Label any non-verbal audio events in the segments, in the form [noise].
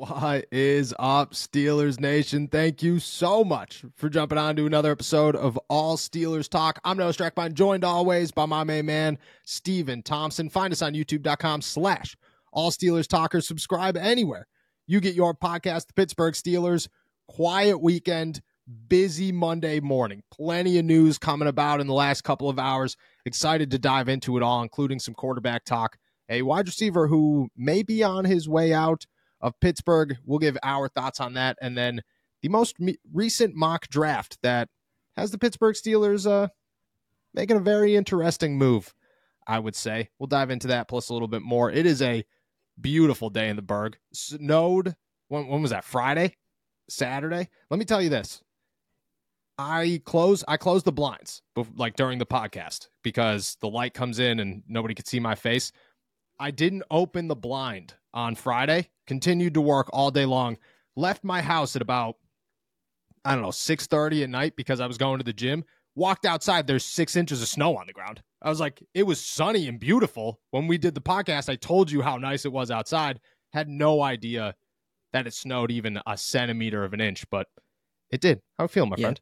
What is up, Steelers Nation? Thank you so much for jumping on to another episode of All Steelers Talk. I'm Noah Strackbein, joined always by my main man, Steven Thompson. Find us on youtube.com slash All Steelers Talkers. Subscribe anywhere you get your podcast, the Pittsburgh Steelers. Quiet weekend, busy Monday morning. Plenty of news coming about in the last couple of hours. Excited to dive into it all, including some quarterback talk. A wide receiver who may be on his way out – of Pittsburgh. We'll give our thoughts on that. And then the most me- recent mock draft that has the Pittsburgh Steelers uh, making a very interesting move, I would say. We'll dive into that plus a little bit more. It is a beautiful day in the Burgh. Snowed. When, when was that? Friday? Saturday? Let me tell you this. I close I close the blinds like during the podcast because the light comes in and nobody could see my face. I didn't open the blind on Friday, continued to work all day long, left my house at about I don't know, 6:30 at night because I was going to the gym. Walked outside, there's 6 inches of snow on the ground. I was like, it was sunny and beautiful. When we did the podcast, I told you how nice it was outside. Had no idea that it snowed even a centimeter of an inch, but it did. How feel, my yeah. friend?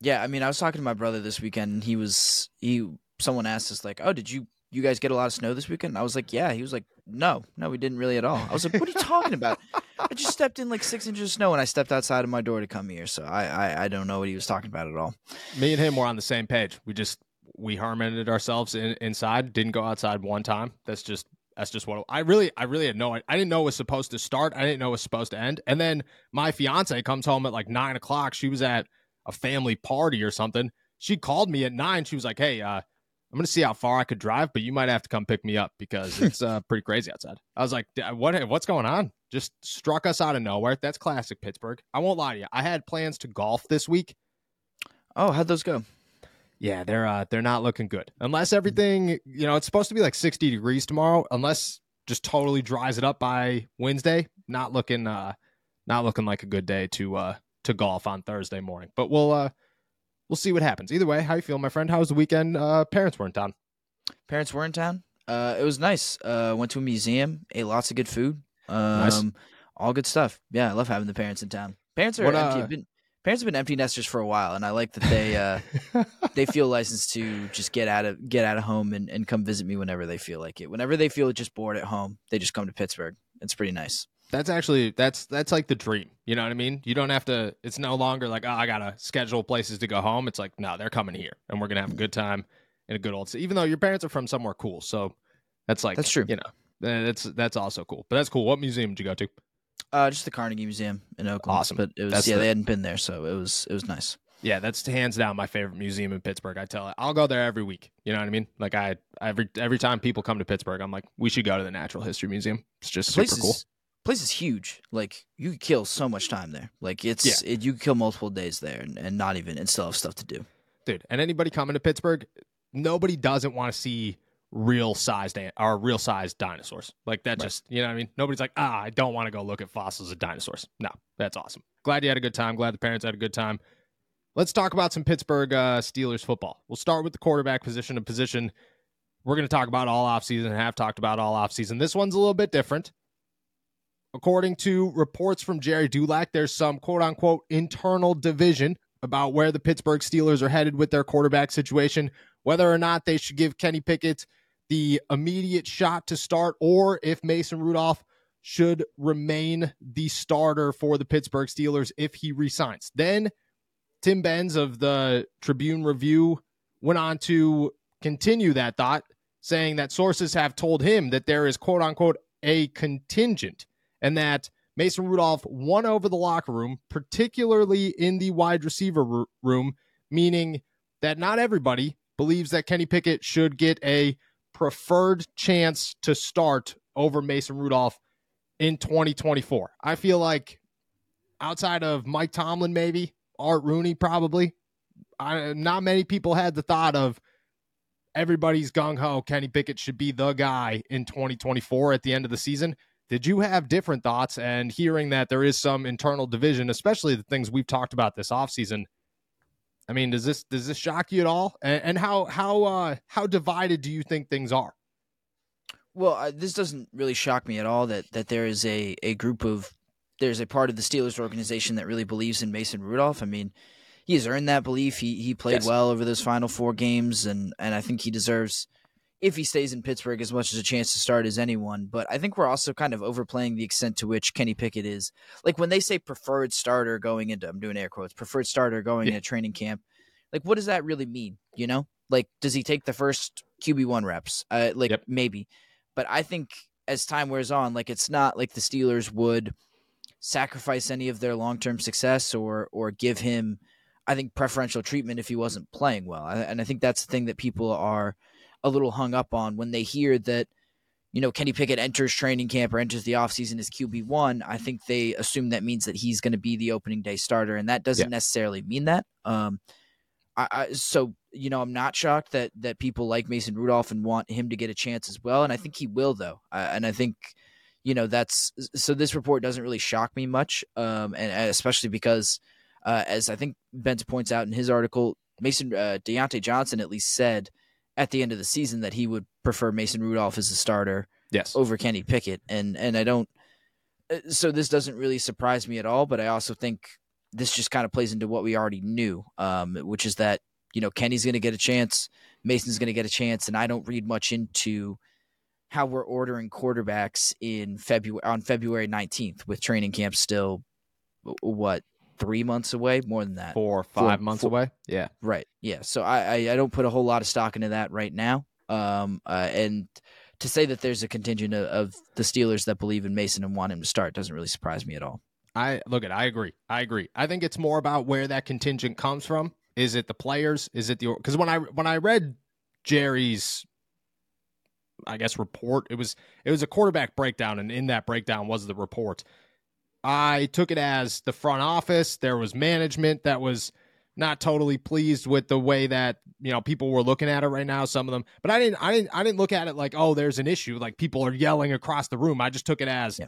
Yeah, I mean, I was talking to my brother this weekend, and he was he. Someone asked us like, "Oh, did you you guys get a lot of snow this weekend? I was like, yeah. He was like, no, no, we didn't really at all. I was like, what are you talking about? I just stepped in like six inches of snow and I stepped outside of my door to come here. So I, I, I don't know what he was talking about at all. Me and him were on the same page. We just, we hermited ourselves in, inside, didn't go outside one time. That's just, that's just what I really, I really had no, I didn't know it was supposed to start. I didn't know it was supposed to end. And then my fiance comes home at like nine o'clock. She was at a family party or something. She called me at nine. She was like, Hey, uh, I'm gonna see how far I could drive, but you might have to come pick me up because [laughs] it's uh, pretty crazy outside. I was like, what what's going on? Just struck us out of nowhere. That's classic Pittsburgh. I won't lie to you. I had plans to golf this week. Oh, how'd those go? Yeah, they're uh, they're not looking good. Unless everything, you know, it's supposed to be like 60 degrees tomorrow. Unless just totally dries it up by Wednesday, not looking uh, not looking like a good day to uh, to golf on Thursday morning. But we'll uh, we'll see what happens. Either way, how you feel, my friend? How was the weekend? Uh, parents were in town. Parents were in town. Uh, it was nice. Uh, went to a museum, ate lots of good food. Um, nice. all good stuff. Yeah, I love having the parents in town. Parents are what, empty. Uh, been, parents have been empty nesters for a while, and I like that they uh, [laughs] they feel licensed to just get out of get out of home and, and come visit me whenever they feel like it. Whenever they feel just bored at home, they just come to Pittsburgh. It's pretty nice that's actually that's that's like the dream. You know what I mean? You don't have to. It's no longer like oh, I gotta schedule places to go home. It's like no, they're coming here, and we're gonna have a good time in a good old. City. Even though your parents are from somewhere cool, so that's like that's true. You know, that's that's also cool. But that's cool. What museum did you go to? Uh, just the Carnegie Museum in Oakland. Awesome. But it was that's yeah, the... they hadn't been there, so it was it was nice. Yeah, that's hands down my favorite museum in Pittsburgh. I tell it, I'll go there every week. You know what I mean? Like I every every time people come to Pittsburgh, I'm like, we should go to the Natural History Museum. It's just super cool place is huge. Like you could kill so much time there. Like it's yeah. it, you could kill multiple days there and, and not even and still have stuff to do. Dude, and anybody coming to Pittsburgh, nobody doesn't want to see real sized or real sized dinosaurs. Like that right. just you know what I mean? Nobody's like, ah, I don't want to go look at fossils of dinosaurs. No, that's awesome. Glad you had a good time. Glad the parents had a good time. Let's talk about some Pittsburgh uh, Steelers football. We'll start with the quarterback position, a position we're going to talk about all offseason and have talked about all offseason. This one's a little bit different. According to reports from Gerry Dulac, there's some quote unquote internal division about where the Pittsburgh Steelers are headed with their quarterback situation, whether or not they should give Kenny Pickett the immediate shot to start, or if Mason Rudolph should remain the starter for the Pittsburgh Steelers if he resigns. Then Tim Benz of the Tribune Review went on to continue that thought, saying that sources have told him that there is quote unquote a contingent and that Mason Rudolph won over the locker room, particularly in the wide receiver room, meaning that not everybody believes that Kenny Pickett should get a preferred chance to start over Mason Rudolph in 2024. I feel like outside of Mike Tomlin, maybe Art Rooney, probably, I, not many people had the thought of everybody's gung ho. Kenny Pickett should be the guy in 2024 at the end of the season. Did you have different thoughts? And hearing that there is some internal division, especially the things we've talked about this offseason, I mean, does this does this shock you at all? And, and how how uh, how divided do you think things are? Well, uh, this doesn't really shock me at all that that there is a a group of there's a part of the Steelers organization that really believes in Mason Rudolph. I mean, he has earned that belief. He he played yes. well over those final four games, and and I think he deserves, if he stays in Pittsburgh, as much as a chance to start as anyone. But I think we're also kind of overplaying the extent to which Kenny Pickett is. Like when they say preferred starter going into, I'm doing air quotes, preferred starter going yeah. into training camp. Like what does that really mean? You know, like does he take the first QB one reps? Uh, like yep. maybe, but I think as time wears on, like it's not like the Steelers would sacrifice any of their long term success or or give him I think preferential treatment if he wasn't playing well. And I think that's the thing that people are a little hung up on when they hear that, you know, Kenny Pickett enters training camp or enters the offseason as QB1. I think they assume that means that he's going to be the opening day starter. And that doesn't yeah. necessarily mean that. Um, I, I, so, you know, I'm not shocked that, that people like Mason Rudolph and want him to get a chance as well. And I think he will, though. and I think, you know, that's so this report doesn't really shock me much. Um, and especially because uh, as I think Benz points out in his article, Mason uh, Diontae Johnson at least said at the end of the season that he would prefer Mason Rudolph as a starter yes. over Kenny Pickett. And and I don't uh, so this doesn't really surprise me at all, but I also think this just kind of plays into what we already knew, um, which is that, you know, Kenny's going to get a chance, Mason's going to get a chance, and I don't read much into how we're ordering quarterbacks in February on February 19th with training camp still what three months away, more than that, four, five four, months four, away. Yeah, right. Yeah, so I, I, I don't put a whole lot of stock into that right now. Um, uh, and to say that there's a contingent of, of, the Steelers that believe in Mason and want him to start doesn't really surprise me at all. I look at. I agree. I agree. I think it's more about where that contingent comes from. Is it the players? Is it the because when I when I read Gerry's I guess report. It was it was a quarterback breakdown, and in that breakdown was the report. I took it as the front office. There was management that was not totally pleased with the way that you know people were looking at it right now. Some of them, but I didn't. I didn't. I didn't look at it like, oh, there's an issue. Like people are yelling across the room. I just took it as yeah.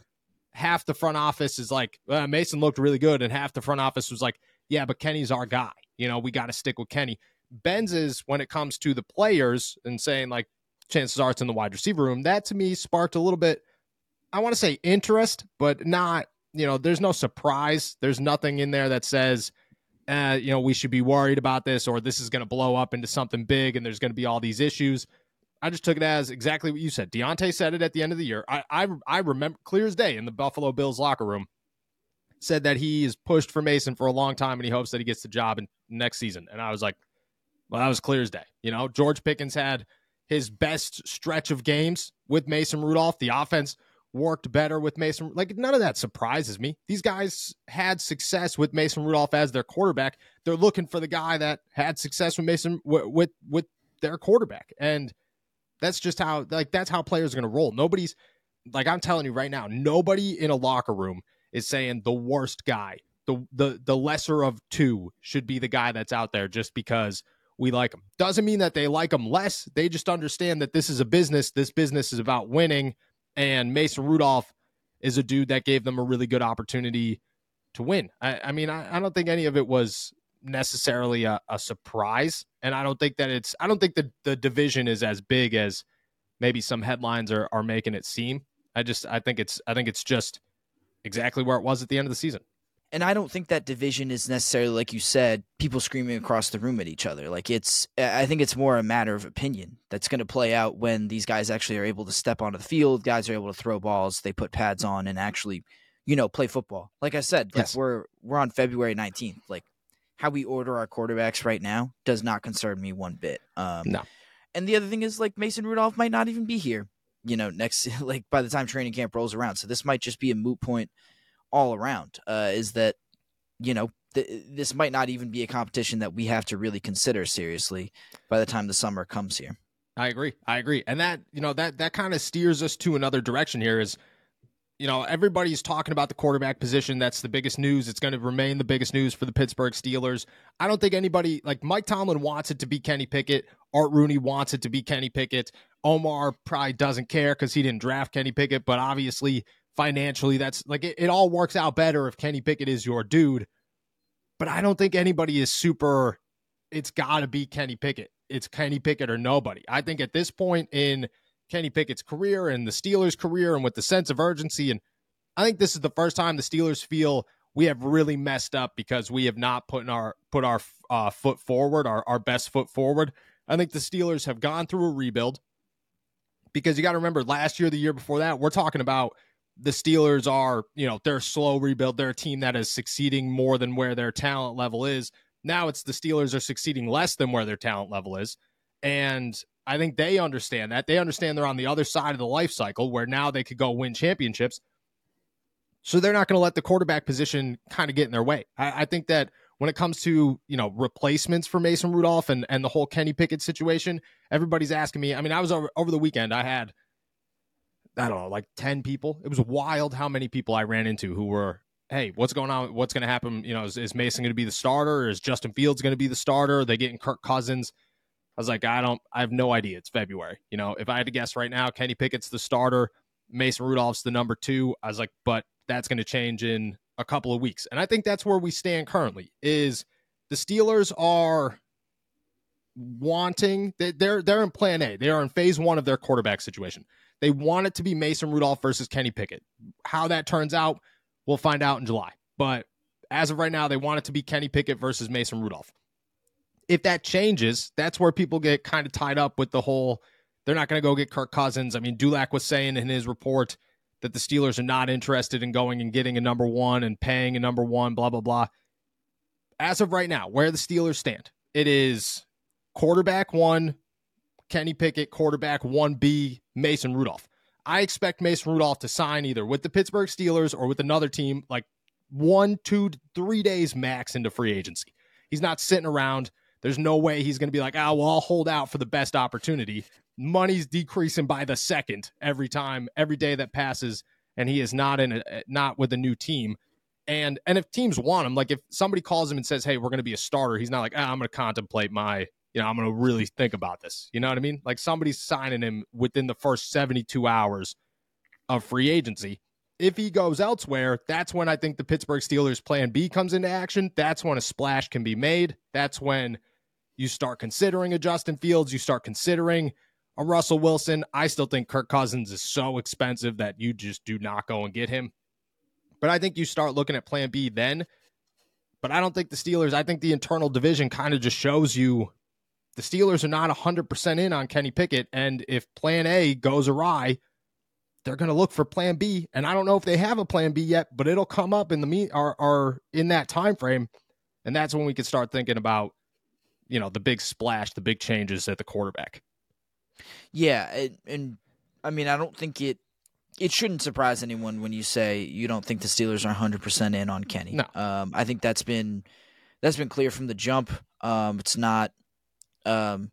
half the front office is like uh, Mason looked really good, and half the front office was like, yeah, but Kenny's our guy. You know, we got to stick with Kenny. Benz is when it comes to the players and saying like chances are it's in the wide receiver room. That to me sparked a little bit. I want to say interest, but not you know, there's no surprise. There's nothing in there that says, uh, you know, we should be worried about this or this is going to blow up into something big and there's going to be all these issues. I just took it as exactly what you said. Diontae said it at the end of the year. I, I, I remember clear as day in the Buffalo Bills locker room said that he is pushed for Mason for a long time and he hopes that he gets the job in next season. And I was like, well, that was clear as day. You know, George Pickens had his best stretch of games with Mason Rudolph. The offense worked better with Mason. Like none of that surprises me. These guys had success with Mason Rudolph as their quarterback. They're looking for the guy that had success with Mason with with, their quarterback, and that's just how like that's how players are going to roll. Nobody's like I'm telling you right now, nobody in a locker room is saying the worst guy, the the the lesser of two should be the guy that's out there just because we like him. Doesn't mean that they like him less. They just understand that this is a business. This business is about winning and Mason Rudolph is a dude that gave them a really good opportunity to win. I, I mean, I, I, don't think any of it was necessarily a, a, surprise. And I don't think that it's, I don't think that the division is as big as maybe some headlines are, are making it seem. I just, I think it's, I think it's just exactly where it was at the end of the season and I don't think that division is necessarily like you said, people screaming across the room at each other. Like it's I think it's more a matter of opinion that's going to play out when these guys actually are able to step onto the field, guys are able to throw balls, they put pads on and actually, you know, play football. Like I said, yes. like we're we're on February 19th. Like how we order our quarterbacks right now does not concern me one bit. Um No. And the other thing is like Mason Rudolph might not even be here, you know, next [laughs] like by the time training camp rolls around. So this might just be a moot point all around uh, is that you know th- this might not even be a competition that we have to really consider seriously by the time the summer comes here. I agree. I agree. And that, you know, that that kind of steers us to another direction here is you know, everybody's talking about the quarterback position. That's the biggest news. It's going to remain the biggest news for the Pittsburgh Steelers. I don't think anybody like Mike Tomlin wants it to be Kenny Pickett. Art Rooney wants it to be Kenny Pickett. Omar probably doesn't care because he didn't draft Kenny Pickett, but obviously financially. That's like it, it all works out better if Kenny Pickett is your dude. But I don't think anybody is super. It's got to be Kenny Pickett. It's Kenny Pickett or nobody. I think at this point in Kenny Pickett's career and the Steelers' career, and with the sense of urgency, and I think this is the first time the Steelers feel we have really messed up because we have not put our put our uh, foot forward, our, our best foot forward. I think the Steelers have gone through a rebuild because you got to remember last year, the year before that, we're talking about the Steelers are, you know, they're slow rebuild. They're a team that is succeeding more than where their talent level is. Now it's the Steelers are succeeding less than where their talent level is. And I think they understand that. They understand they're on the other side of the life cycle where now they could go win championships. So they're not going to let the quarterback position kind of get in their way. I, I, think that when it comes to you know replacements for Mason Rudolph and and the whole Kenny Pickett situation, everybody's asking me. I mean, I was over over the weekend. I had I don't know like ten people. It was wild how many people I ran into who were. Hey, what's going on? What's going to happen? You know, is, is Mason going to be the starter? Is Justin Fields going to be the starter? Are they getting Kirk Cousins? I was like, I don't, I have no idea. It's February. You know, if I had to guess right now, Kenny Pickett's the starter, Mason Rudolph's the number two. I was like, but that's going to change in a couple of weeks. And I think that's where we stand currently is the Steelers are wanting they're they're in plan A. They are in phase 1 of their quarterback situation. They want it to be Mason Rudolph versus Kenny Pickett. How that turns out, we'll find out in July. But as of right now, they want it to be Kenny Pickett versus Mason Rudolph. If that changes, that's where people get kind of tied up with the whole they're not going to go get Kirk Cousins. I mean, Dulac was saying in his report that the Steelers are not interested in going and getting a number one and paying a number one, blah, blah, blah. As of right now, where the Steelers stand, it is quarterback one, Kenny Pickett, quarterback 1B, Mason Rudolph. I expect Mason Rudolph to sign either with the Pittsburgh Steelers or with another team like one, two, three days max into free agency. He's not sitting around. There's no way he's going to be like, oh, well, I'll hold out for the best opportunity money's decreasing by the second every time, every day that passes, and he is not in a, not with a new team. And and if teams want him, like if somebody calls him and says, "Hey, we're going to be a starter," he's not like, ah, "I'm going to contemplate my, you know, I'm going to really think about this." You know what I mean? Like somebody's signing him within the first 72 hours of free agency. If he goes elsewhere, that's when I think the Pittsburgh Steelers plan B comes into action. That's when a splash can be made. That's when you start considering a Justin Fields, you start considering a Russell Wilson. I still think Kirk Cousins is so expensive that you just do not go and get him. But I think you start looking at plan B then. But I don't think the Steelers, I think the internal division kind of just shows you the Steelers are not 100% in on Kenny Pickett. And if plan A goes awry, they're going to look for plan B. And I don't know if they have a plan B yet, but it'll come up in the meet or, or in that time frame. And that's when we can start thinking about, you know, the big splash, the big changes at the quarterback. Yeah, and, and I mean, I don't think it it shouldn't surprise anyone when you say you don't think the Steelers are 100% in on Kenny. No. Um, I think that's been that's been clear from the jump. Um, it's not um,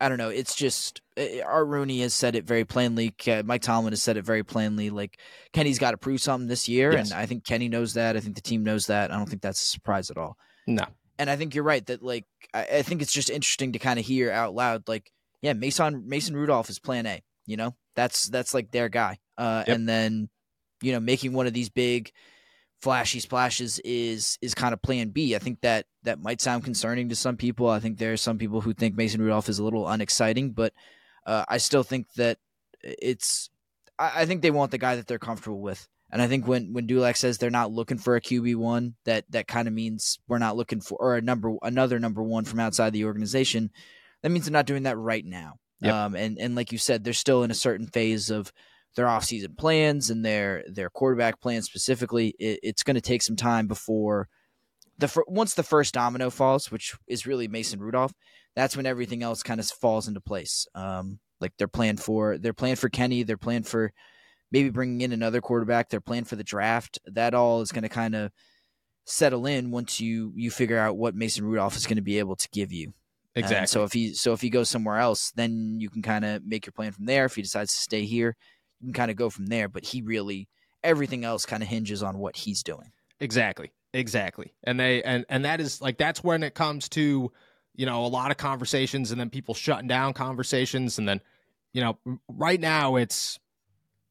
I don't know. It's just uh, Art Rooney has said it very plainly. Mike Tomlin has said it very plainly. Like Kenny's got to prove something this year, yes. and I think Kenny knows that. I think the team knows that. I don't think that's a surprise at all. No. And I think you're right that like I, I think it's just interesting to kind of hear out loud like yeah, Mason Mason Rudolph is Plan A. You know, that's that's like their guy. Uh, yep. And then, you know, making one of these big flashy splashes is is kind of Plan B. I think that that might sound concerning to some people. I think there are some people who think Mason Rudolph is a little unexciting, but uh, I still think that it's. I, I think they want the guy that they're comfortable with. And I think when when Dulac says they're not looking for a QB one, that that kind of means we're not looking for or a number another number one from outside the organization that means they're not doing that right now. Yep. Um, and and like you said, they're still in a certain phase of their offseason plans and their their quarterback plans specifically. It, it's going to take some time before the once the first domino falls, which is really Mason Rudolph. That's when everything else kind of falls into place. Um, like they're planned for they're planned for Kenny. They're planned for maybe bringing in another quarterback. They're planned for the draft. That all is going to kind of settle in once you you figure out what Mason Rudolph is going to be able to give you. Exactly. And so if he so if he goes somewhere else, then you can kind of make your plan from there. If he decides to stay here, you can kind of go from there. But he really everything else kind of hinges on what he's doing. Exactly. Exactly. And they and and that is like that's when it comes to you know a lot of conversations and then people shutting down conversations and then you know right now it's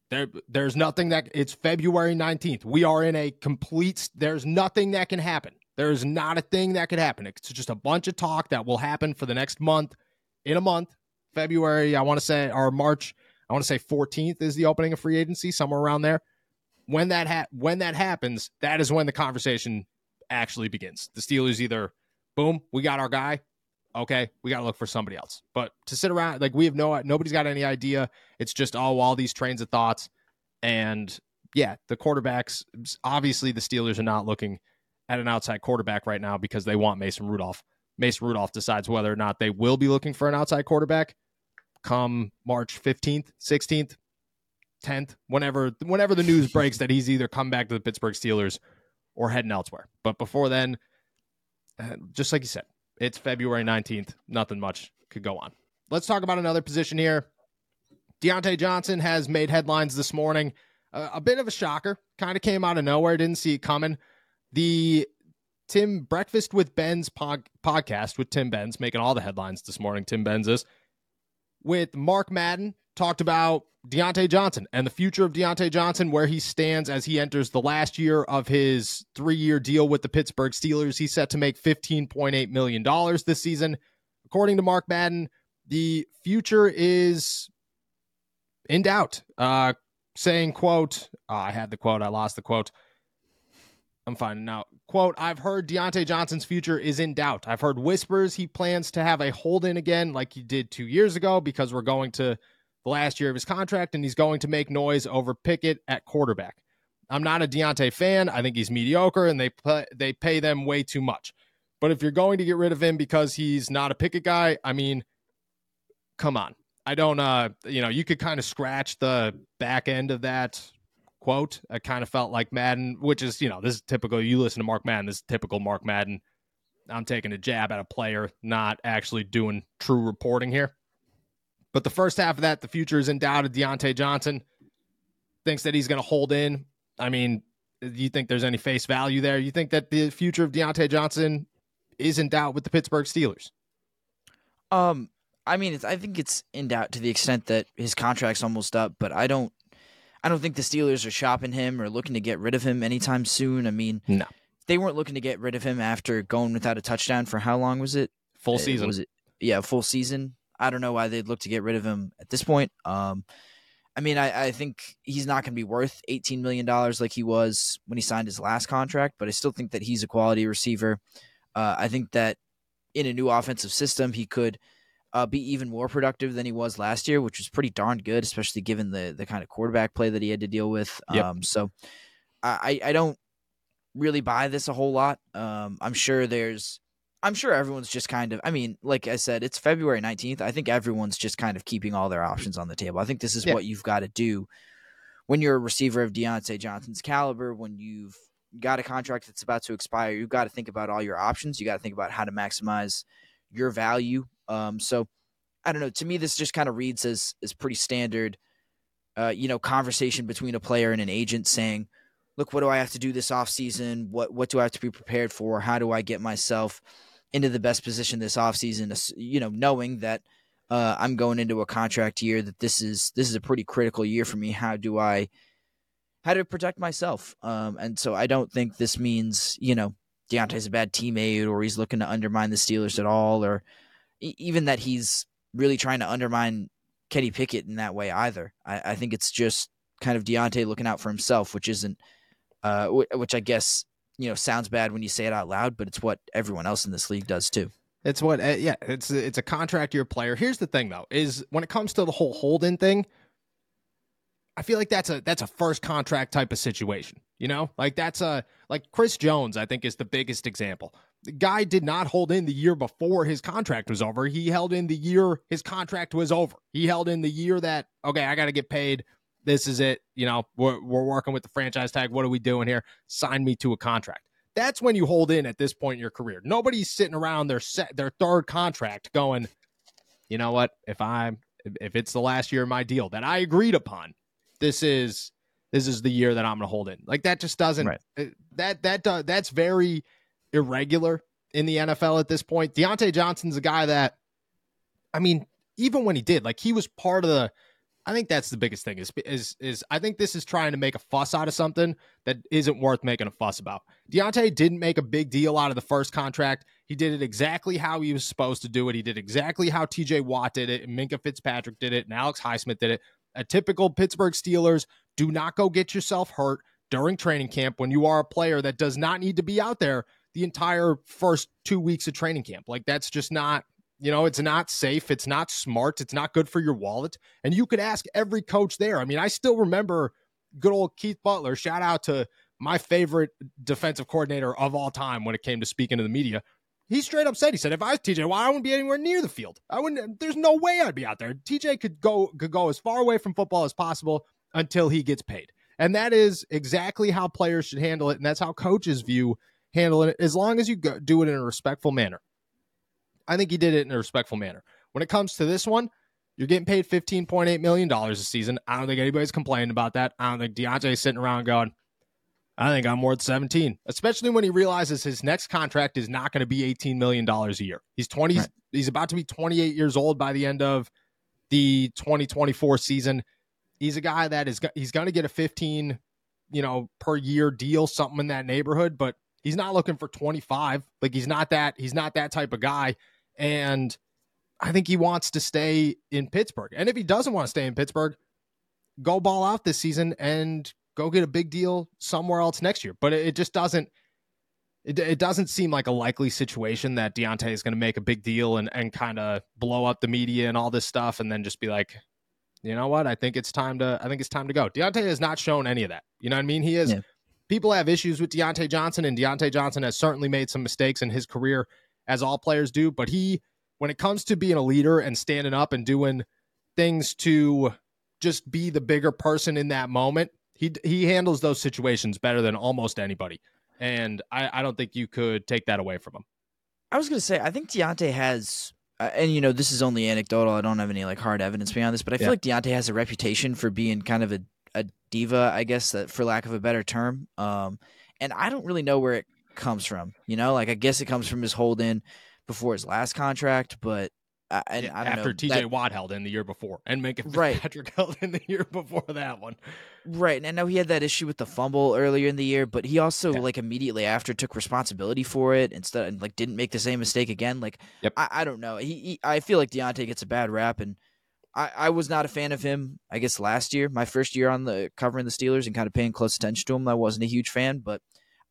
there there's nothing that it's February 19th. We are in a complete there's nothing that can happen. There's not a thing that could happen. It's just a bunch of talk that will happen for the next month. In a month, February, I want to say, or March, I want to say 14th is the opening of free agency, somewhere around there. when that ha- when that happens, that is when the conversation actually begins. The Steelers either boom, we got our guy. Okay, we got to look for somebody else. But to sit around like we have no nobody's got any idea. It's just all all these trains of thoughts and yeah, the quarterbacks obviously the Steelers are not looking at an outside quarterback right now because they want Mason Rudolph. Mason Rudolph decides whether or not they will be looking for an outside quarterback come March 15th, 16th, 10th, whenever whenever the news breaks that he's either come back to the Pittsburgh Steelers or heading elsewhere. But before then, uh, just like you said, it's February 19th. Nothing much could go on. Let's talk about another position here. Diontae Johnson has made headlines this morning. Uh, a bit of a shocker. Kind of came out of nowhere. Didn't see it coming. The Tim Breakfast with Benz pod, podcast with Tim Benz making all the headlines this morning. Tim Benz is with Mark Madden talked about Diontae Johnson and the future of Diontae Johnson, where he stands as he enters the last year of his three year deal with the Pittsburgh Steelers. He's set to make $15.8 million this season. According to Mark Madden, the future is in doubt. Uh, saying, quote, oh, I had the quote, I lost the quote. I'm finding out. Quote, I've heard Diontae Johnson's future is in doubt. I've heard whispers he plans to have a hold in again like he did two years ago because we're going to the last year of his contract and he's going to make noise over Pickett at quarterback. I'm not a Diontae fan. I think he's mediocre and they play, they pay them way too much. But if you're going to get rid of him because he's not a Pickett guy, I mean, come on. I don't uh you know, you could kind of scratch the back end of that quote. I kind of felt like Madden, which is, you know, this is typical. You listen to Mark Madden, this is typical Mark Madden. I'm taking a jab at a player, not actually doing true reporting here. But the first half of that, the future is in doubt of Diontae Johnson. Thinks that he's going to hold in. I mean, do you think there's any face value there? You think that the future of Diontae Johnson is in doubt with the Pittsburgh Steelers? Um, I mean, I think it's in doubt to the extent that his contract's almost up, but I don't, I don't think the Steelers are shopping him or looking to get rid of him anytime soon. I mean, no, they weren't looking to get rid of him after going without a touchdown for how long was it? Full uh, season. Was it? Yeah, full season. I don't know why they'd look to get rid of him at this point. Um, I mean, I, I think he's not going to be worth $18 million like he was when he signed his last contract, but I still think that he's a quality receiver. Uh, I think that in a new offensive system, he could uh, be even more productive than he was last year, which was pretty darn good, especially given the the kind of quarterback play that he had to deal with. Yep. Um, so I, I don't really buy this a whole lot. Um, I'm sure there's I'm sure everyone's just kind of, I mean, like I said, it's February 19th. I think everyone's just kind of keeping all their options on the table. I think this is yeah. what you've got to do when you're a receiver of Diontae Johnson's caliber, when you've got a contract that's about to expire, you've got to think about all your options. You got to think about how to maximize your value. Um, so I don't know. To me, this just kind of reads as, as pretty standard, uh, you know, conversation between a player and an agent saying, look, what do I have to do this off season? What, what do I have to be prepared for? How do I get myself – into the best position this offseason, you know, knowing that uh, I'm going into a contract year that this is this is a pretty critical year for me. How do I how to protect myself? Um, and so I don't think this means you know Diontae's a bad teammate or he's looking to undermine the Steelers at all, or even that he's really trying to undermine Kenny Pickett in that way either. I, I think it's just kind of Diontae looking out for himself, which isn't, uh, which I guess you know sounds bad when you say it out loud, but it's what everyone else in this league does too. It's what, uh, yeah, it's it's a contract year player. Here's the thing though, is when it comes to the whole Holden thing, I feel like that's a that's a first contract type of situation. You know, like that's a like Chris Jones. I think is the biggest example. The guy did not hold in the year before his contract was over. He held in the year his contract was over. He held in the year that okay, I got to get paid this is it. You know, we're, we're working with the franchise tag. What are we doing here? Sign me to a contract. That's when you hold in at this point in your career. Nobody's sitting around their set their third contract going, you know what? If I'm if it's the last year of my deal that I agreed upon, this is this is the year that I'm going to hold in. Like that just doesn't right. Uh, that that does, that's very irregular in the NFL at this point. Diontae Johnson's a guy that I mean, even when he did, like he was part of the I think that's the biggest thing is is is I think this is trying to make a fuss out of something that isn't worth making a fuss about. Diontae didn't make a big deal out of the first contract. He did it exactly how he was supposed to do it. He did exactly how TJ Watt did it, and Minkah Fitzpatrick did it, and Alex Highsmith did it. A typical Pittsburgh Steelers, do not go get yourself hurt. during training camp when you are a player that does not need to be out there the entire first two weeks of training camp. Like that's just not, you know, it's not safe. It's not smart. It's not good for your wallet. And you could ask every coach there. I mean, I still remember good old Keith Butler. Shout out to my favorite defensive coordinator of all time when it came to speaking to the media. He straight up said, he said, if I was TJ Watt, I wouldn't be anywhere near the field. I wouldn't, there's no way I'd be out there. TJ could go, could go as far away from football as possible until he gets paid. And that is exactly how players should handle it. And that's how coaches view handling it, as long as you go, do it in a respectful manner. I think he did it in a respectful manner. When it comes to this one, you're getting paid $15.8 million a season. I don't think anybody's complaining about that. I don't think Diontae's sitting around going, I think I'm worth 17, especially when he realizes his next contract is not going to be $18 million a year. He's 20, right. he's about to be 28 years old by the end of the 2024 season. He's a guy that is, he's going to get a 15, you know, per year deal, something in that neighborhood, but he's not looking for 25. Like he's not that, he's not that type of guy. And I think he wants to stay in Pittsburgh. And if he doesn't want to stay in Pittsburgh, go ball out this season and go get a big deal somewhere else next year. But it, just doesn't. It, it doesn't seem like a likely situation that Diontae is going to make a big deal and, and kind of blow up the media and all this stuff, and then just be like, you know what? I think it's time to. I think it's time to go. Diontae has not shown any of that. You know what I mean? He is. Yeah. People have issues with Diontae Johnson, and Diontae Johnson has certainly made some mistakes in his career, as all players do. But he, when it comes to being a leader and standing up and doing things to just be the bigger person in that moment, he he handles those situations better than almost anybody, and I, I don't think you could take that away from him. I was gonna say I think Diontae has, uh, and you know this is only anecdotal. I don't have any like hard evidence behind this, but I feel yeah. like Diontae has a reputation for being kind of a a diva, I guess, for lack of a better term. Um, and I don't really know where it comes from. You know, like I guess it comes from his hold in before his last contract, but I, I don't know. after TJ Watt held in the year before and Minkah right. Patrick [laughs] held in the year before that one. Right. And I know he had that issue with the fumble earlier in the year, but he also yeah. like immediately after took responsibility for it instead and like didn't make the same mistake again. Like yep. I, I don't know. He, he, I feel like Diontae gets a bad rap and I, I was not a fan of him, I guess last year, my first year on the covering the Steelers and kind of paying close attention to him. I wasn't a huge fan, but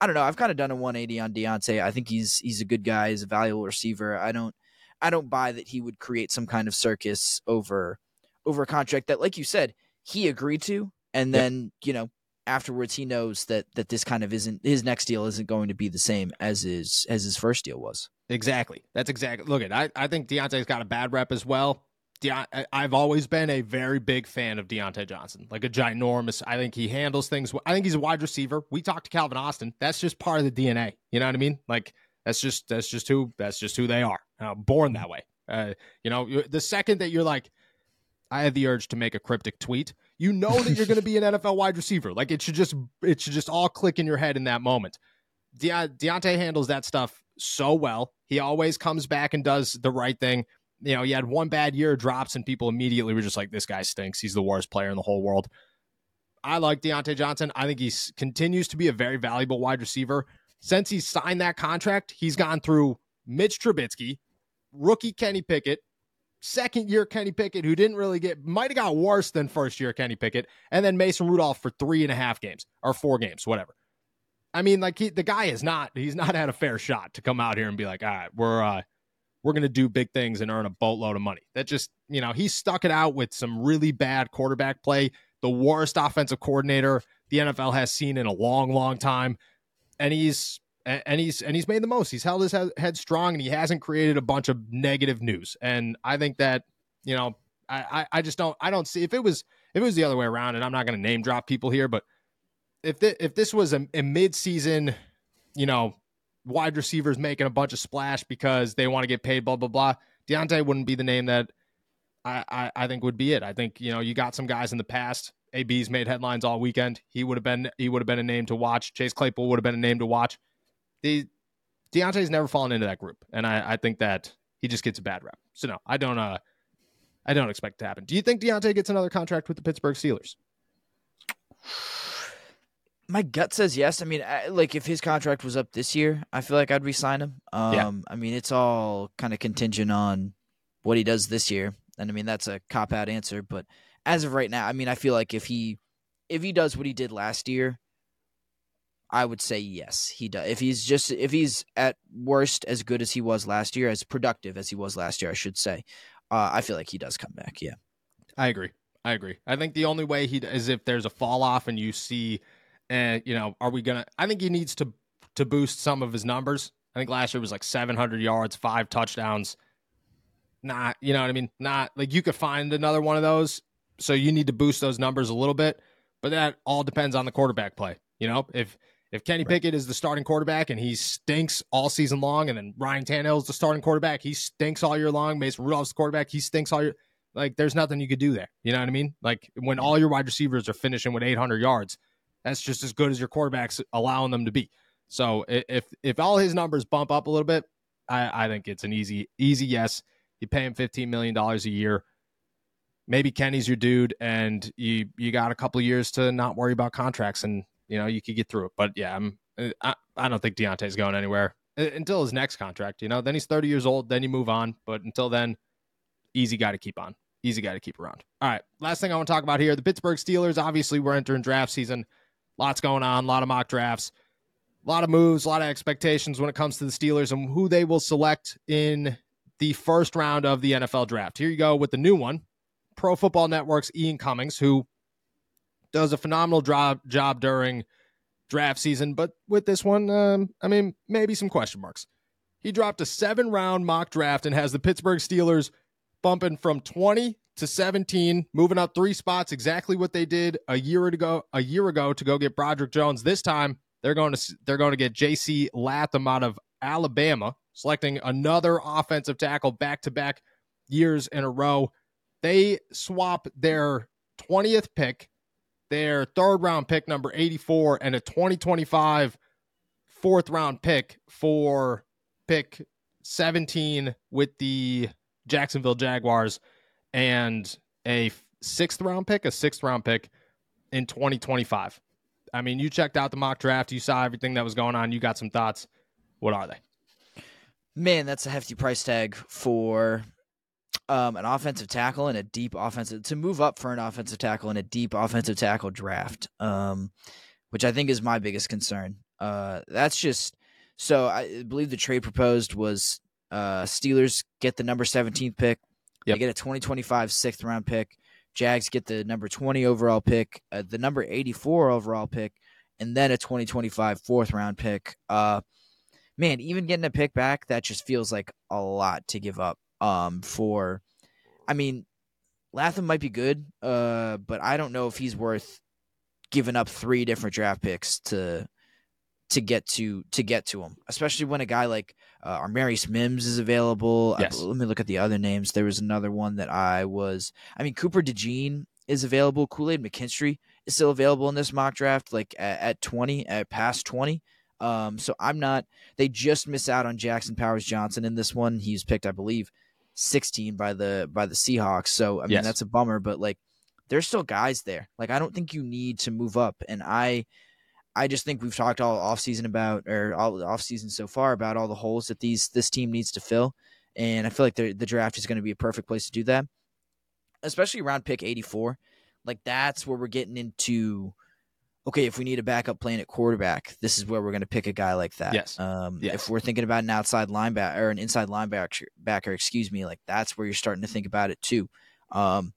I don't know. I've kind of done a 180 on Diontae. I think he's he's a good guy, he's a valuable receiver. I don't I don't buy that he would create some kind of circus over over a contract that, like you said, he agreed to, and then yep. you know afterwards he knows that that this kind of isn't his next deal isn't going to be the same as his as his first deal was. Exactly. That's exactly. Look at I I think Diontae's got a bad rep as well. De- I've always been a very big fan of Diontae Johnson, like a ginormous. I think he handles things. I think he's a wide receiver. We talked to Calvin Austin. That's just part of the DNA. You know what I mean? Like that's just that's just who that's just who they are. Uh, born that way. Uh, you know, the second that you're like, I had the urge to make a cryptic tweet. You know that you're going to be an NFL wide receiver. Like it should just it should just all click in your head in that moment. De- Diontae handles that stuff so well. He always comes back and does the right thing. You know, he had one bad year, drops, and people immediately were just like, "This guy stinks. He's the worst player in the whole world." I like Diontae Johnson. I think he continues to be a very valuable wide receiver since he signed that contract, he's gone through Mitch Trubisky, rookie Kenny Pickett, second year Kenny Pickett, who didn't really get, might have got worse than first year Kenny Pickett, and then Mason Rudolph for three and a half games or four games, whatever. I mean, like he, the guy is not, he's not had a fair shot to come out here and be like, all right, we're, uh, we're going to do big things and earn a boatload of money. That just, you know, he stuck it out with some really bad quarterback play, the worst offensive coordinator the NFL has seen in a long, long time and he's and he's and he's made the most. He's held his head strong, and he hasn't created a bunch of negative news. And I think that you know, I I just don't I don't see if it was if it was the other way around. And I'm not going to name drop people here, but if the, if this was a, a mid season, you know, wide receivers making a bunch of splash because they want to get paid, blah blah blah, Diontae wouldn't be the name that I, I I think would be it. I think you know you got some guys in the past AB's made headlines all weekend. He would have been he would have been a name to watch. Chase Claypool would have been a name to watch. The Diontae's never fallen into that group, and I, I think that he just gets a bad rep. So no, I don't uh I don't expect to happen. Do you think Diontae gets another contract with the Pittsburgh Steelers? My gut says yes. I mean, I, like if his contract was up this year, I feel like I'd resign him. Um, yeah. I mean, it's all kind of contingent on what he does this year, and I mean that's a cop out answer, but as of right now, I mean, I feel like if he if he does what he did last year, I would say yes, he does. If he's just if he's at worst as good as he was last year, as productive as he was last year, I should say, uh, I feel like he does come back. Yeah, I agree. I agree. I think the only way he is if there's a fall off and you see, and you know, are we gonna? I think he needs to to boost some of his numbers. I think last year was like 700 yards, five touchdowns. Not, you know what I mean? Not like you could find another one of those. So you need to boost those numbers a little bit, but that all depends on the quarterback play. You know, if if Kenny. Pickett is the starting quarterback and he stinks all season long, and then Ryan Tannehill is the starting quarterback, he stinks all year long. Mason Rudolph's the quarterback, he stinks all year. Like, there's nothing you could do there. You know what I mean? Like when all your wide receivers are finishing with 800 yards, that's just as good as your quarterbacks allowing them to be. So if if all his numbers bump up a little bit, I, I think it's an easy easy yes. You pay him 15 million dollars a year. Maybe Kenny's your dude, and you you got a couple years to not worry about contracts, and you know, you could get through it. But yeah, I'm, I, I don't think Diontae's going anywhere until his next contract. You know, then he's 30 years old. Then you move on. But until then, easy guy to keep on. Easy guy to keep around. All right. Last thing I want to talk about here the Pittsburgh Steelers. Obviously, we're entering draft season. Lots going on, a lot of mock drafts, a lot of moves, a lot of expectations when it comes to the Steelers and who they will select in the first round of the NFL draft. Here you go with the new one Pro Football Network's Ian Cummings, who does a phenomenal job job during draft season, but with this one, um, I mean, maybe some question marks. He dropped a seven round mock draft and has the Pittsburgh Steelers bumping from 20 to 17, moving up three spots, exactly what they did a year ago. A year ago to go get Broderick Jones. This time they're going to they're going to get J.C. Latham out of Alabama, selecting another offensive tackle back to back years in a row. They swap their 20th pick their third round pick, number 84, and a 2025 fourth round pick for pick 17 with the Jacksonville Jaguars and a sixth round pick, a sixth round pick in 2025. I mean, you checked out the mock draft, you saw everything that was going on, you got some thoughts. What are they? Man, that's a hefty price tag for um, an offensive tackle and a deep offensive to move up for an offensive tackle and a deep offensive tackle draft, um, which I think is my biggest concern. Uh, that's just so I believe the trade proposed was uh, Steelers get the number 17th pick, yep. they get a 2025 sixth round pick. Jags get the number 20 overall pick, uh, the number 84 overall pick, and then a 2025 fourth round pick. Uh, man, even getting a pick back, that just feels like a lot to give up um, for, I mean, Latham might be good, uh, but I don't know if he's worth giving up three different draft picks to to get to to get to him, especially when a guy like uh, Amarius Mims is available. Yes. I, let me look at the other names. There was another one that I was. I mean, Cooper DeJean is available. Kool Aid McKinstry is still available in this mock draft, like at, at twenty, at past twenty. Um, so I'm not. They just miss out on Jackson Powers Johnson in this one. He's picked, I believe, 16 by the by the Seahawks. So I mean yes. that's a bummer, but like there's still guys there. Like I don't think you need to move up. And I I just think we've talked all offseason about or all offseason so far about all the holes that these this team needs to fill. And I feel like the the draft is going to be a perfect place to do that. Especially around pick 84. Like that's where we're getting into okay, if we need a backup plan at quarterback, this is where we're going to pick a guy like that. Yes. Um, yes. If we're thinking about an outside linebacker or an inside linebacker, backer, excuse me, like that's where you're starting to think about it too. Um,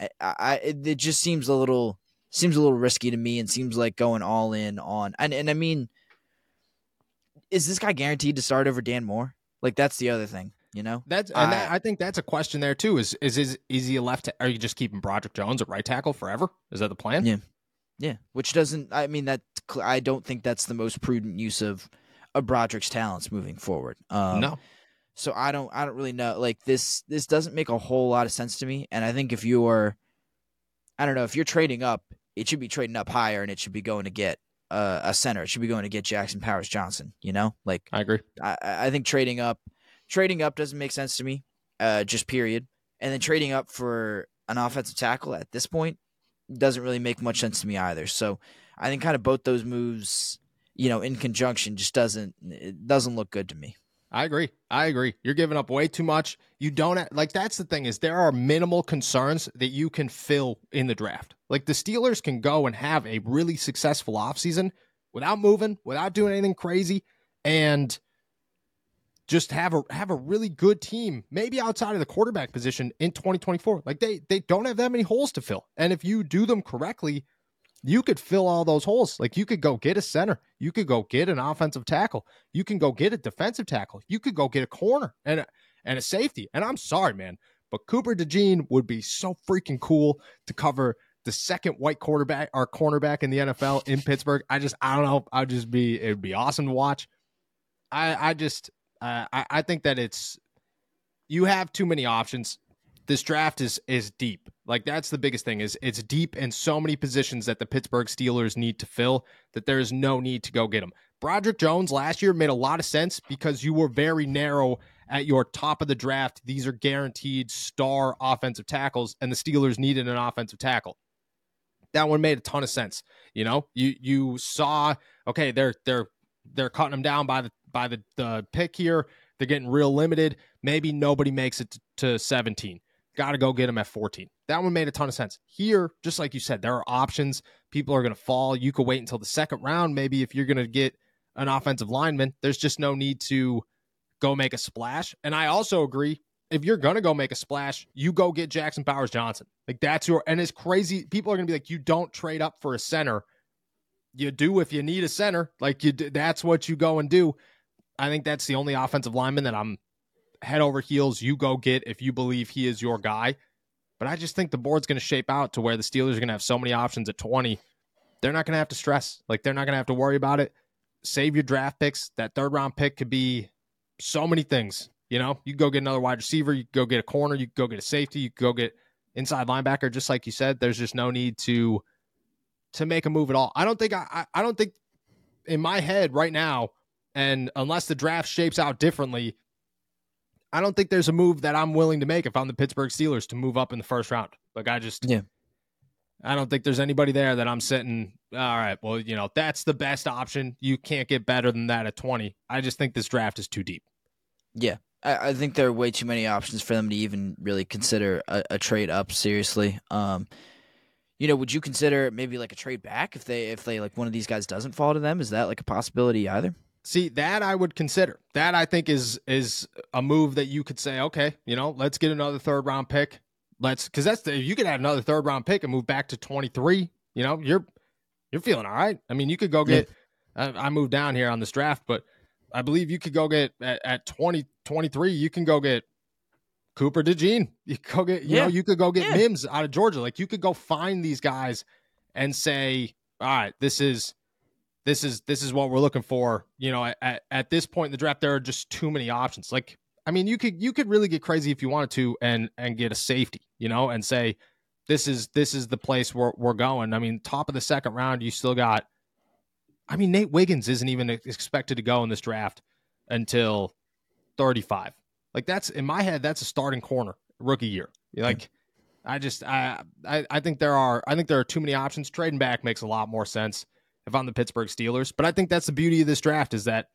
I, I, it just seems a little seems a little risky to me, and seems like going all in on. And and I mean, is this guy guaranteed to start over Dan Moore? Like that's the other thing. You know, that's and I, that, I think that's a question there too. Is is is is he a left? Are you just keeping Broderick Jones at right tackle forever? Is that the plan? Yeah, yeah, which doesn't. I mean, that I don't think that's the most prudent use of of Broderick's talents moving forward. Um, no. So I don't. I don't really know. Like this. This doesn't make a whole lot of sense to me. And I think if you are, I don't know, if you're trading up, it should be trading up higher, and it should be going to get uh, a center. It should be going to get Jackson Powers Johnson. You know, like I agree. I, I think trading up, trading up doesn't make sense to me. Uh, just period. And then trading up for an offensive tackle at this point doesn't really make much sense to me either. So I think kind of both those moves, you know, in conjunction just doesn't it doesn't look good to me. I agree. I agree. You're giving up way too much. You don't like that's the thing is there are minimal concerns that you can fill in the draft. Like the Steelers can go and have a really successful offseason without moving, without doing anything crazy, and just have a have a really good team, maybe outside of the quarterback position in 2024. Like they they don't have that many holes to fill. And if you do them correctly, you could fill all those holes. Like you could go get a center, you could go get an offensive tackle, you can go get a defensive tackle, you could go get a corner and a, and a safety. And I'm sorry, man, but Cooper DeJean would be so freaking cool to cover the second white quarterback or cornerback in the NFL in Pittsburgh. I just I don't know. I'd just be it'd be awesome to watch. I I just uh, I, I think that it's you have too many options. This draft is is deep. Like that's the biggest thing is it's deep in so many positions that the Pittsburgh Steelers need to fill that there is no need to go get them. Broderick Jones last year made a lot of sense because you were very narrow at your top of the draft. These are guaranteed star offensive tackles, and the Steelers needed an offensive tackle. That one made a ton of sense. You know, you you saw okay, they're they're they're cutting them down by the by the, the pick here. They're getting real limited. Maybe nobody makes it to, to 17. Got to go get them at 14. That one made a ton of sense. Here, just like you said, there are options. People are going to fall. You could wait until the second round, maybe if you're going to get an offensive lineman. There's just no need to go make a splash. And I also agree if you're gonna go make a splash, you go get Jackson Powers Johnson. Like that's your and it's crazy. People are gonna be like, you don't trade up for a center. You do if you need a center. Like you, that's what you go and do. I think that's the only offensive lineman that I'm head over heels. You go get if you believe he is your guy. But I just think the board's going to shape out to where the Steelers are going to have so many options at 20. They're not going to have to stress. Like they're not going to have to worry about it. Save your draft picks. That third round pick could be so many things. You know, you go get another wide receiver, you go get a corner, you go get a safety, you go get inside linebacker. Just like you said, there's just no need to to make a move at all. I don't think I I don't think in my head right now and unless the draft shapes out differently, I don't think there's a move that I'm willing to make if I'm the Pittsburgh Steelers to move up in the first round. Like I just yeah. I don't think there's anybody there that I'm sitting. All right, well, you know that's the best option. You can't get better than that at 20. I just think this draft is too deep. Yeah, I, I think there are way too many options for them to even really consider a, a trade up seriously. Um, you know, would you consider maybe like a trade back if they if they like one of these guys doesn't fall to them? Is that like a possibility either? See, that I would consider. That I think is is a move that you could say, okay, you know, let's get another third round pick. Let's because that's the you could add another third round pick and move back to twenty three. You know, you're you're feeling all right. I mean, you could go get. Yeah. I, I moved down here on this draft, but I believe you could go get at, at 20, 23, you can go get Cooper DeJean. [laughs] You go get, you yeah. know, you could go get yeah. Mims out of Georgia. Like you could go find these guys and say, all right, this is this is this is what we're looking for. You know, at, at this point in the draft, there are just too many options. Like, I mean, you could you could really get crazy if you wanted to and and get a safety, you know, and say this is this is the place where we're going. I mean, top of the second round, you still got. I mean, Nate Wiggins isn't even expected to go in this draft until 35. Like that's in my head, that's a starting corner rookie year. Like, I just I, I I think there are I think there are too many options. Trading back makes a lot more sense if I'm the Pittsburgh Steelers. But I think that's the beauty of this draft is that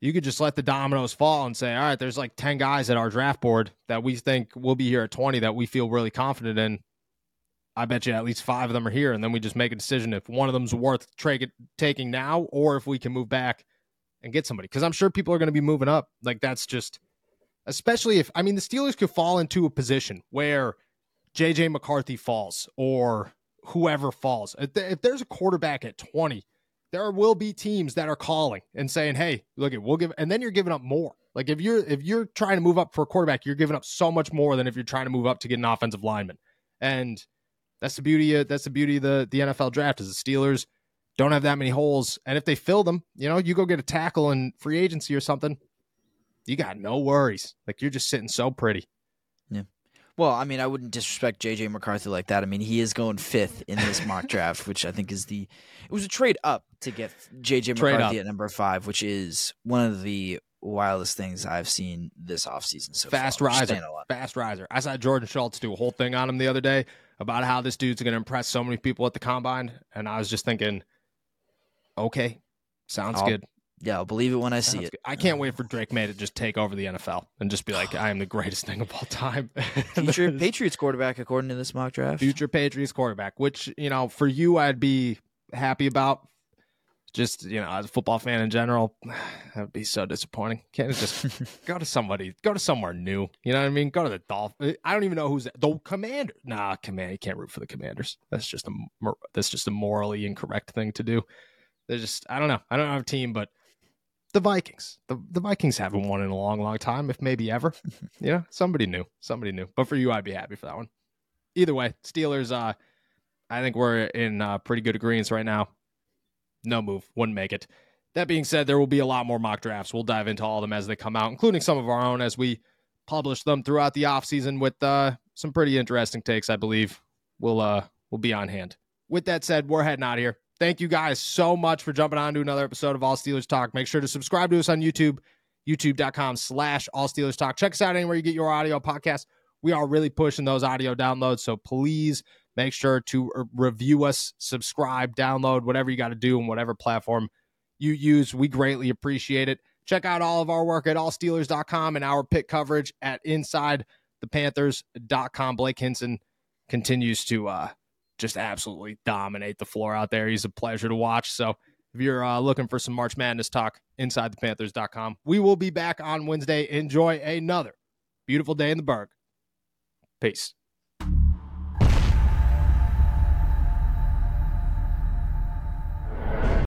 you could just let the dominoes fall and say, all right, there's like 10 guys at our draft board that we think will be here at 20 that we feel really confident in. I bet you at least five of them are here. And then we just make a decision if one of them's worth tra- taking now or if we can move back and get somebody. Because I'm sure people are going to be moving up. Like that's just, especially if, I mean, the Steelers could fall into a position where JJ McCarthy falls or whoever falls. If there's a quarterback at 20, there will be teams that are calling and saying, "Hey, look at we'll give," and then you're giving up more. Like if you're if you're trying to move up for a quarterback, you're giving up so much more than if you're trying to move up to get an offensive lineman. And that's the beauty. Of, that's the beauty of the the NFL draft is the Steelers don't have that many holes, and if they fill them, you know, you go get a tackle in free agency or something, you got no worries. Like you're just sitting so pretty. Yeah. Well, I mean, I wouldn't disrespect JJ McCarthy like that. I mean, he is going fifth in this [laughs] mock draft, which I think is the it was a trade up to get JJ McCarthy at number five, which is one of the wildest things I've seen this offseason. So fast far. riser, fast riser. I saw Jordan Schultz do a whole thing on him the other day about how this dude's going to impress so many people at the combine, and I was just thinking, okay, sounds I'll, good. Yeah, I'll believe it when I see it. I can't wait for Drake Maye to just take over the NFL and just be like, [sighs] I am the greatest thing of all time. [laughs] Future Patriots quarterback, according to this mock draft. Future Patriots quarterback, which, you know, for you, I'd be happy about. Just you know, as a football fan in general, [sighs] that would be so disappointing. Can't just [laughs] go to somebody, go to somewhere new. You know what I mean? Go to the Dolphins. I don't even know who's the commander. Nah, command. You can't root for the Commanders. That's just a that's just a morally incorrect thing to do. They're just I don't know. I don't have a team, but the Vikings. The the Vikings haven't won in a long, long time, if maybe ever. [laughs] you know, somebody new, somebody new. But for you, I'd be happy for that one. Either way, Steelers. Uh, I think we're in uh, pretty good agreement right now no move, wouldn't make it. That being said, there will be a lot more mock drafts. We'll dive into all of them as they come out, including some of our own as we publish them throughout the offseason with uh, some pretty interesting takes, I believe. We'll uh we'll be on hand. With that said, we're heading out here. Thank you guys so much for jumping on to another episode of All Steelers Talk. Make sure to subscribe to us on YouTube, youtube.com slash All Steelers Talk. Check us out anywhere you get your audio podcast. We are really pushing those audio downloads, so please Make sure to review us, subscribe, download, whatever you got to do on whatever platform you use. We greatly appreciate it. Check out all of our work at allsteelers.com and our Pitt coverage at insidethepanthers.com. Blake Hinson continues to uh, just absolutely dominate the floor out there. He's a pleasure to watch. So if you're uh, looking for some March Madness talk, insidethepanthers.com. We will be back on Wednesday. Enjoy another beautiful day in the Burgh. Peace.